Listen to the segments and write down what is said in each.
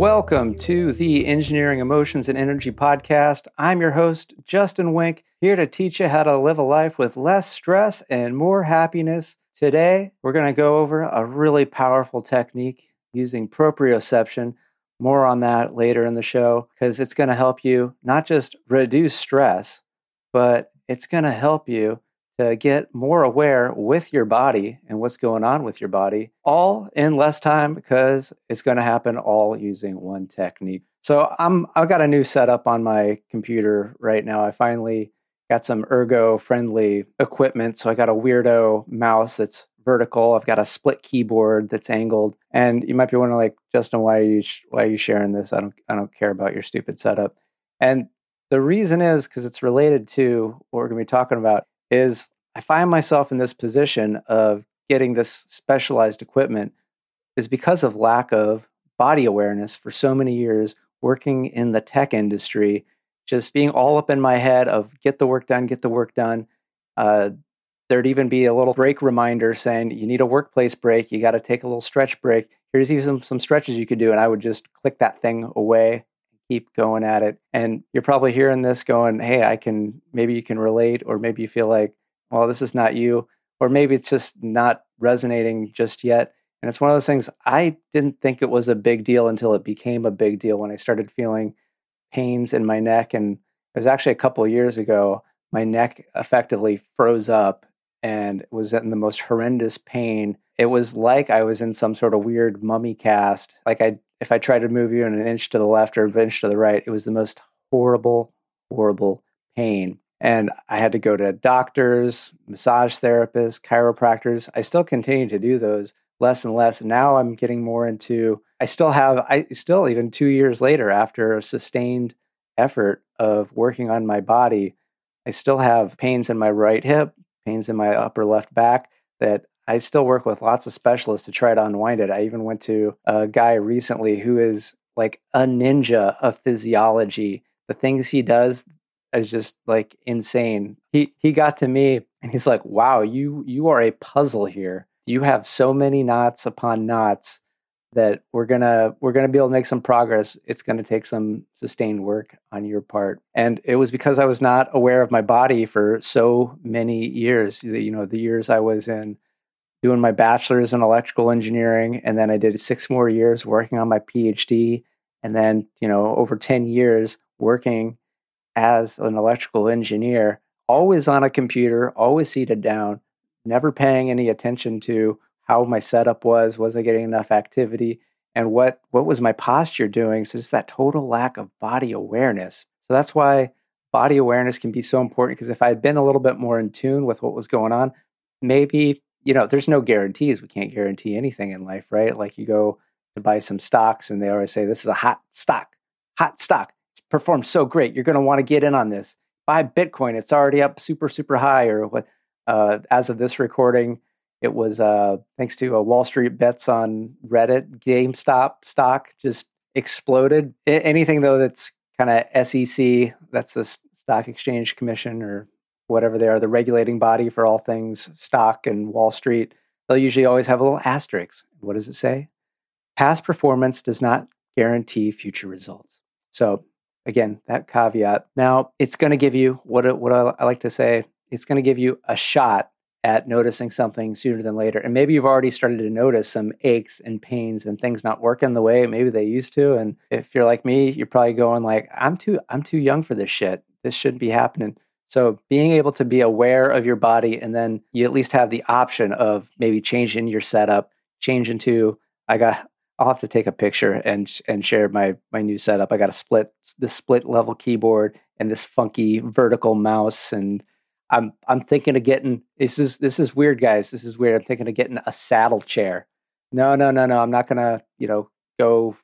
Welcome to the Engineering Emotions and Energy Podcast. I'm your host, Justin Wenck, here to teach you how to live a life with less stress and more happiness. Today, we're going to go over a really powerful technique using proprioception. More on that later in the show because it's going to help you not just reduce stress, but it's going to help you to get more aware with your body and what's going on with your body, all in less time because it's going to happen all using one technique. So I'm I've got a new setup on my computer right now. I finally got some ergo friendly equipment. So I got a weirdo mouse that's vertical. I've got a split keyboard that's angled. And you might be wondering, like, Justin, why are you why are you sharing this? I don't I don't care about your stupid setup. And the reason is because it's related to what we're going to be talking about is I find myself in this position of getting this specialized equipment is because of lack of body awareness for so many years working in the tech industry, just being all up in my head of get the work done, get the work done. Uh, there'd even be a little break reminder saying you need a workplace break, you got to take a little stretch break. Here's even some, some stretches you could do, and I would just click that thing away keep going at it. And you're probably hearing this going, hey, I can, maybe you can relate, or maybe you feel like, well, this is not you, or maybe it's just not resonating just yet. And it's one of those things I didn't think it was a big deal until it became a big deal when I started feeling pains in my neck. And it was actually a couple years ago, my neck effectively froze up and was in the most horrendous pain. It was like I was in some sort of weird mummy cast. Like I, if I tried to move you an inch to the left or an inch to the right, it was the most horrible, horrible pain. And I had to go to doctors, massage therapists, chiropractors. I still continue to do those less and less. Now I'm getting more into, I still have, I still, even two years later, after a sustained effort of working on my body, I still have pains in my right hip, pains in my upper left back that I still work with lots of specialists to try to unwind it. I even went to a guy recently who is like a ninja of physiology. The things he does, is just like insane. He he got to me and he's like, "Wow, you you are a puzzle here. You have so many knots upon knots that we're gonna we're gonna be able to make some progress. It's gonna take some sustained work on your part." And it was because I was not aware of my body for so many years. You know, the years I was in doing my bachelor's in electrical engineering, and then I did six more years working on my PhD, and then you know over ten years working as an electrical engineer, always on a computer, always seated down, never paying any attention to how my setup was, was I getting enough activity, and what what was my posture doing? So just that total lack of body awareness. So that's why body awareness can be so important because if I had been a little bit more in tune with what was going on, maybe you know, there's no guarantees. We can't guarantee anything in life, right? Like you go to buy some stocks and they always say this is a hot stock, hot stock performed so great. You're going to want to get in on this. Buy Bitcoin. It's already up super, super high. Or what? Uh, as of this recording, it was uh, thanks to a Wall Street bets on Reddit. GameStop stock just exploded. I- anything though that's kind of SEC, that's the Stock Exchange Commission or whatever they are, the regulating body for all things stock and Wall Street. They'll usually always have a little asterisk. What does it say? Past performance does not guarantee future results. So Again, that caveat. Now, it's going to give you what what I like to say. It's going to give you a shot at noticing something sooner than later. And maybe you've already started to notice some aches and pains and things not working the way maybe they used to. And if you're like me, you're probably going like, I'm too I'm too young for this shit. This shouldn't be happening. So being able to be aware of your body and then you at least have the option of maybe changing your setup, change into I got I'll have to take a picture and and share my my new setup. I got a split this split level keyboard and this funky vertical mouse and I'm I'm thinking of getting this is this is weird guys. This is weird. I'm thinking of getting a saddle chair. No, no, no, no. I'm not going to, you know, go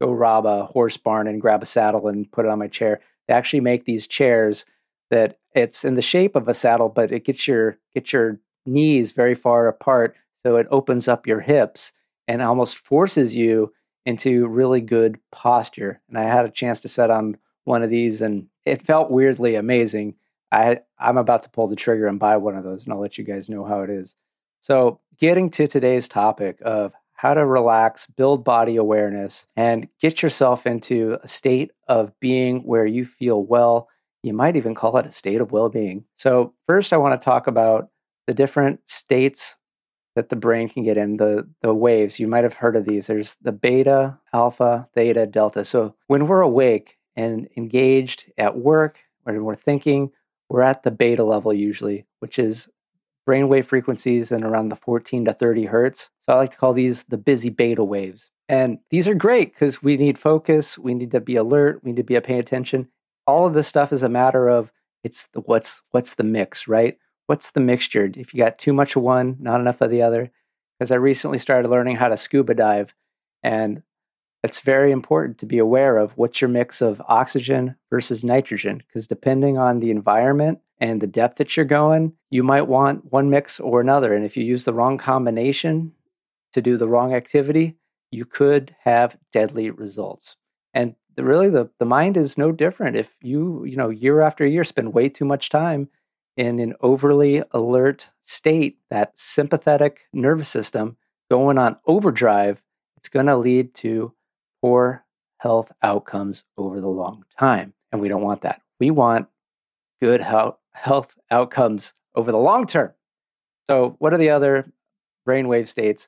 go rob a horse barn and grab a saddle and put it on my chair. They actually make these chairs that it's in the shape of a saddle, but it gets your gets your knees very far apart so it opens up your hips and almost forces you into really good posture. And I had a chance to set on one of these and it felt weirdly amazing. I I'm about to pull the trigger and buy one of those and I'll let you guys know how it is. So, getting to today's topic of how to relax, build body awareness, and get yourself into a state of being where you feel well. You might even call it a state of well being. So, first, I want to talk about the different states that the brain can get in, the, the waves. You might have heard of these. There's the beta, alpha, theta, delta. So, when we're awake and engaged at work, when we're thinking, we're at the beta level usually, which is brainwave frequencies in around the 14 to 30 hertz. So I like to call these the busy beta waves. And these are great because we need focus, we need to be alert, we need to be paying attention. All of this stuff is a matter of it's the, what's what's the mix, right? What's the mixture? If you got too much of one, not enough of the other. Because I recently started learning how to scuba dive, and it's very important to be aware of what's your mix of oxygen versus nitrogen. Because depending on the environment and the depth that you're going, you might want one mix or another. And if you use the wrong combination to do the wrong activity, you could have deadly results. And really, the, the mind is no different. If you, you know, year after year spend way too much time in an overly alert state, that sympathetic nervous system going on overdrive, it's going to lead to poor health outcomes over the long time. And we don't want that. We want good health, health outcomes over the long term. So, what are the other brainwave states?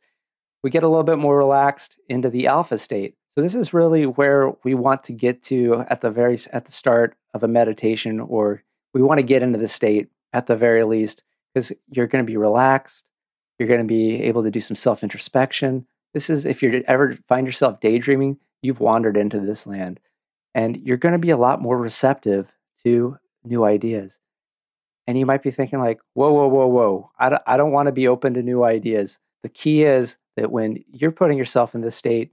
We get a little bit more relaxed into the alpha state. So this is really where we want to get to at the very at the start of a meditation, or we want to get into the state at the very least, because you're going to be relaxed. You're going to be able to do some self introspection. This is if you ever find yourself daydreaming, you've wandered into this land, and you're going to be a lot more receptive to new ideas. And you might be thinking, like, whoa, whoa, whoa, whoa. I don't, I don't want to be open to new ideas. The key is that when you're putting yourself in this state,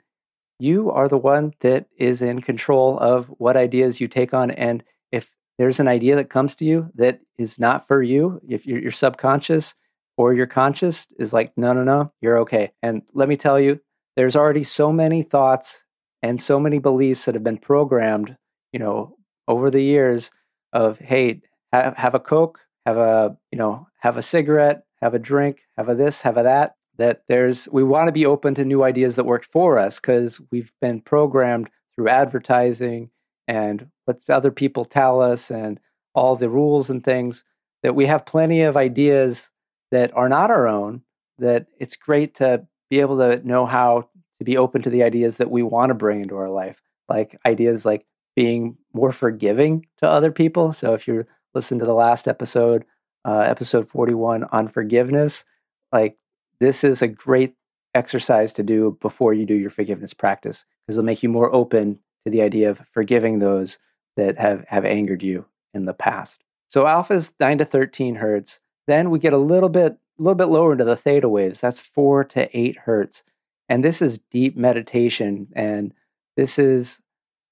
you are the one that is in control of what ideas you take on. And if there's an idea that comes to you that is not for you, if your, your subconscious or your conscious is like, no, no, no, you're okay. And let me tell you, there's already so many thoughts and so many beliefs that have been programmed, you know, over the years of hey have, have a coke have a you know have a cigarette have a drink have a this have a that that there's we want to be open to new ideas that work for us because we've been programmed through advertising and what other people tell us and all the rules and things that we have plenty of ideas that are not our own that it's great to be able to know how to be open to the ideas that we want to bring into our life like ideas like being more forgiving to other people. So if you listen to the last episode, uh, episode 41 on forgiveness, like this is a great exercise to do before you do your forgiveness practice because it'll make you more open to the idea of forgiving those that have, have angered you in the past. So alpha is 9 to 13 hertz. Then we get a little bit a little bit lower into the theta waves. That's 4 to 8 hertz. And this is deep meditation and this is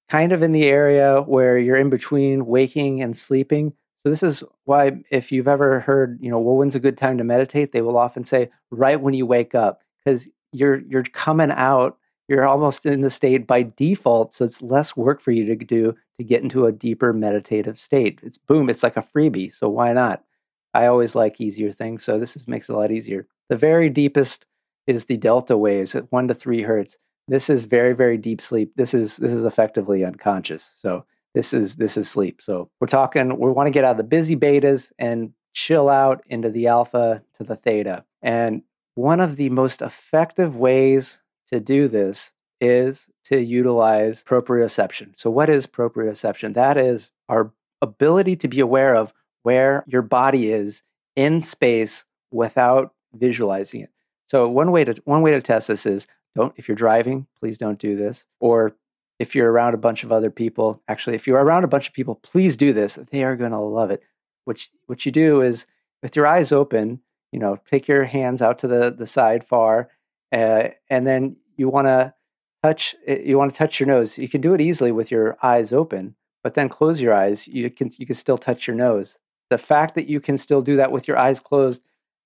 kind of in the area where you're in between waking and sleeping. So this is why if you've ever heard, you know, well, when's a good time to meditate? They will often say right when you wake up because you're you're coming out, you're almost in the state by default, so it's less work for you to do to get into a deeper meditative state. It's boom, it's like a freebie, so why not? I always like easier things, so this is, makes it a lot easier. The very deepest is the delta waves at 1 to 3 hertz this is very very deep sleep this is this is effectively unconscious so this is this is sleep so we're talking we want to get out of the busy betas and chill out into the alpha to the theta and one of the most effective ways to do this is to utilize proprioception. So what is proprioception? That is our ability to be aware of where your body is in space without visualizing it. So one way to one way to test this is don't if you're driving please don't do this. Or if you're around a bunch of other people actually if you're around a bunch of people please do this. They are going to love it. What what you do is with your eyes open you know take your hands out to the the side far uh, and then you want to touch eh, you want to touch your nose you can do it easily with your eyes open but then close your eyes you can you can still touch your nose the fact that you can still do that with your eyes closed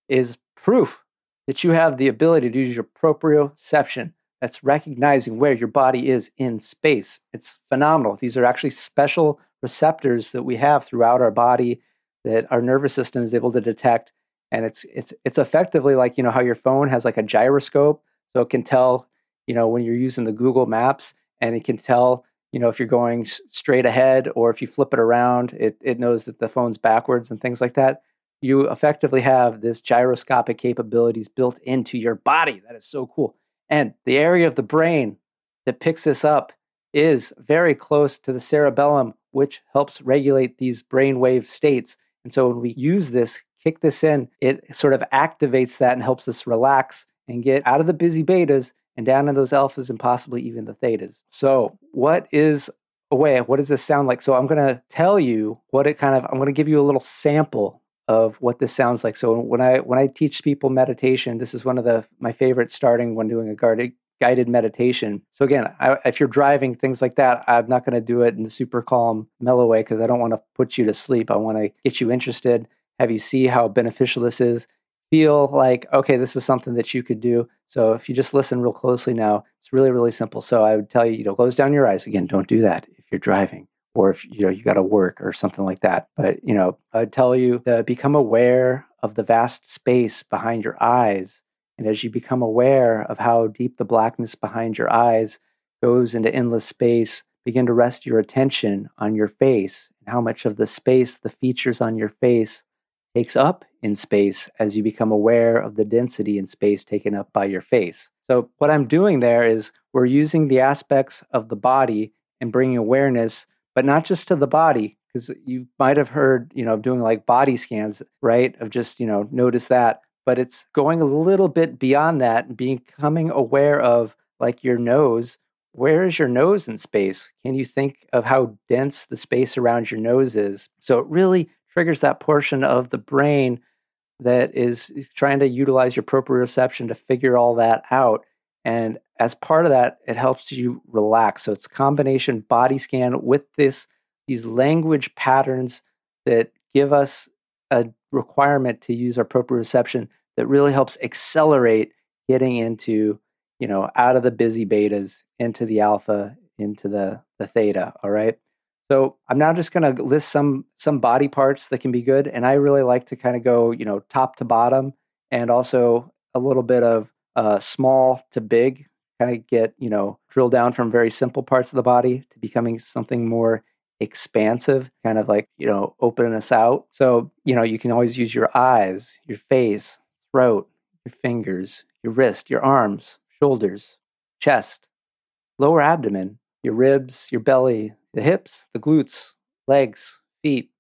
is proof that you have the ability to use your proprioception. That's recognizing where your body is in space. It's phenomenal. These are actually special receptors that we have throughout our body that our nervous system is able to detect. And it's it's it's effectively like you know how your phone has like a gyroscope. So it can tell, you know, when you're using the Google Maps and it can tell, you know, if you're going straight ahead or if you flip it around, it, it knows that the phone's backwards and things like that. You effectively have this gyroscopic capabilities built into your body. That is so cool. And the area of the brain that picks this up is very close to the cerebellum, which helps regulate these brainwave states. And so when we use this, kick this in, it sort of activates that and helps us relax and get out of the busy betas and down in those alphas and possibly even the thetas. So, what is a way? What does this sound like? So, I'm going to tell you what it kind of, I'm going to give you a little sample of what this sounds like. So when I when I teach people meditation, this is one of the my favorite starting when doing a guided guided meditation. So again, I, if you're driving things like that, I'm not going to do it in the super calm, mellow way because I don't want to put you to sleep. I want to get you interested, have you see how beneficial this is, feel like okay, this is something that you could do. So if you just listen real closely now, it's really really simple. So I would tell you, you know, close down your eyes. Again, don't do that if you're driving or if you know you got to work or something like that. But you know, I'd tell you to become aware of the vast space behind your eyes, and as you become aware of how deep the blackness behind your eyes goes into endless space, begin to rest your attention on your face and how much of the space, the features on your face, takes up in space as you become aware of the density in space taken up by your face. So, what I'm doing there is we're using the aspects of the body and bringing awareness but not just to the body because you might have heard you know of doing like body scans right? Of just you know notice that but it's going a little bit beyond that and becoming aware of like your nose. Where is your nose in space? Can you think of how dense the space around your nose is? So it really triggers that portion of the brain that is trying to utilize your proprioception to figure all that out and as part of that, it helps you relax. So it's combination body scan with this these language patterns that give us a requirement to use our proprioception that really helps accelerate getting into, you know, out of the busy betas into the alpha, into the the theta. All right. So I'm now just going to list some some body parts that can be good, and I really like to kind of go, you know, top to bottom, and also a little bit of uh, small to big, kind of get, you know, drill down from very simple parts of the body to becoming something more expansive, kind of like, you know, open us out. So, you know, you can always use your eyes, your face, throat, your fingers, your wrist, your arms, shoulders, chest, lower abdomen, your ribs, your belly, the hips, the glutes, legs, feet,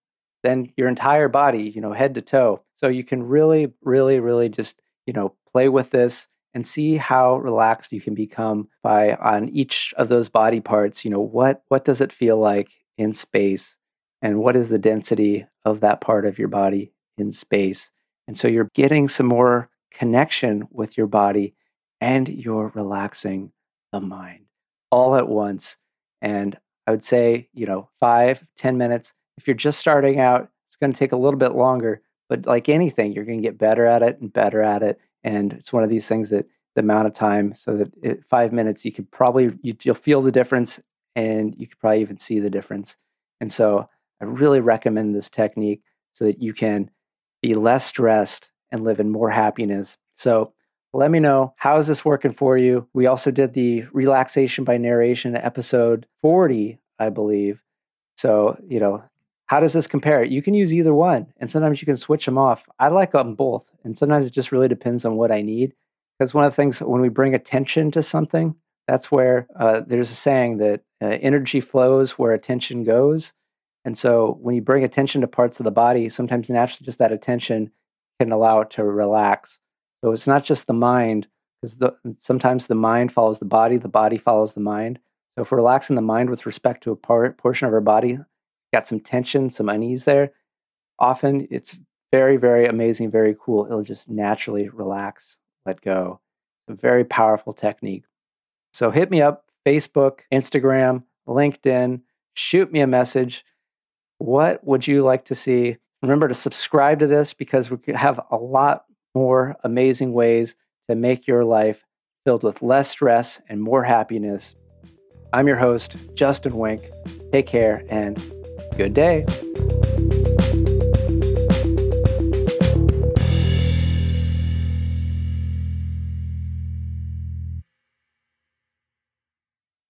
then your entire body, you know, head to toe. So you can really, really, really just, you know, play with this and see how relaxed you can become by on each of those body parts you know what what does it feel like in space and what is the density of that part of your body in space and so you're getting some more connection with your body and you're relaxing the mind all at once and i would say you know five ten minutes. If you're just starting out it's going to take a little bit longer but like anything you're going to get better at it and better at it and it's one of these things that the amount of time so that it, five minutes you could probably you, you'll feel the difference and you could probably even see the difference and so i really recommend this technique so that you can be less stressed and live in more happiness so let me know how is this working for you we also did the relaxation by narration episode 40 i believe so you know how does this compare? You can use either one, and sometimes you can switch them off. I like them both, and sometimes it just really depends on what I need. Because one of the things when we bring attention to something, that's where uh, there's a saying that uh, energy flows where attention goes. And so when you bring attention to parts of the body, sometimes naturally just that attention can allow it to relax. So it's not just the mind, because sometimes the mind follows the body, the body follows the mind. So if we're relaxing the mind with respect to a part portion of our body, got some tension, some unease there, often it's very, very amazing, very cool. It'll just naturally relax, let go. A very powerful technique. So hit me up, Facebook, Instagram, LinkedIn, shoot me a message. What would you like to see? Remember to subscribe to this because we have a lot more amazing ways to make your life filled with less stress and more happiness. I'm your host, Justin Wenck. Take care and good day.